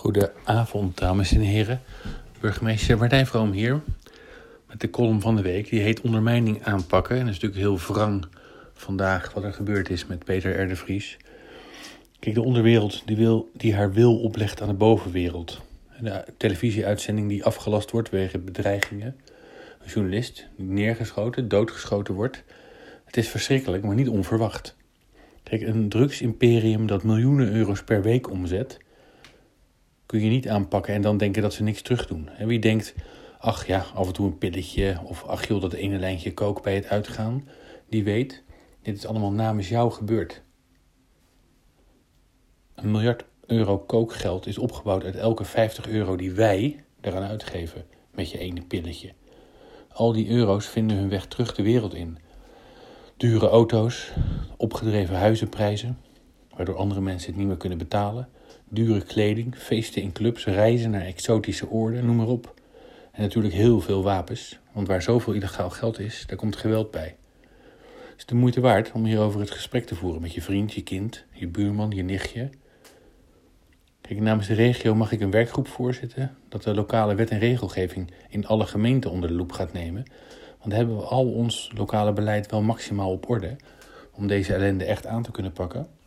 Goedenavond, dames en heren. Burgemeester Martijn Vroom hier. Met de column van de week. Die heet Ondermijning aanpakken. En dat is natuurlijk heel wrang vandaag wat er gebeurd is met Peter R. Vries. Kijk, de onderwereld die, wil, die haar wil oplegt aan de bovenwereld. De televisieuitzending die afgelast wordt wegen bedreigingen. Een journalist die neergeschoten, doodgeschoten wordt. Het is verschrikkelijk, maar niet onverwacht. Kijk, een drugsimperium dat miljoenen euro's per week omzet kun je niet aanpakken en dan denken dat ze niks terug doen. En wie denkt, ach ja, af en toe een pilletje of ach joh, dat ene lijntje kook bij het uitgaan, die weet, dit is allemaal namens jou gebeurd. Een miljard euro kookgeld is opgebouwd uit elke 50 euro die wij eraan uitgeven met je ene pilletje. Al die euro's vinden hun weg terug de wereld in. Dure auto's, opgedreven huizenprijzen, waardoor andere mensen het niet meer kunnen betalen dure kleding, feesten in clubs, reizen naar exotische oorden, noem maar op. En natuurlijk heel veel wapens, want waar zoveel illegaal geld is, daar komt geweld bij. Het de moeite waard om hierover het gesprek te voeren met je vriend, je kind, je buurman, je nichtje. Kijk, namens de regio mag ik een werkgroep voorzitten dat de lokale wet en regelgeving in alle gemeenten onder de loep gaat nemen. Want hebben we al ons lokale beleid wel maximaal op orde om deze ellende echt aan te kunnen pakken.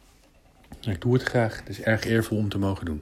Ik doe het graag. Het is erg eervol om te mogen doen.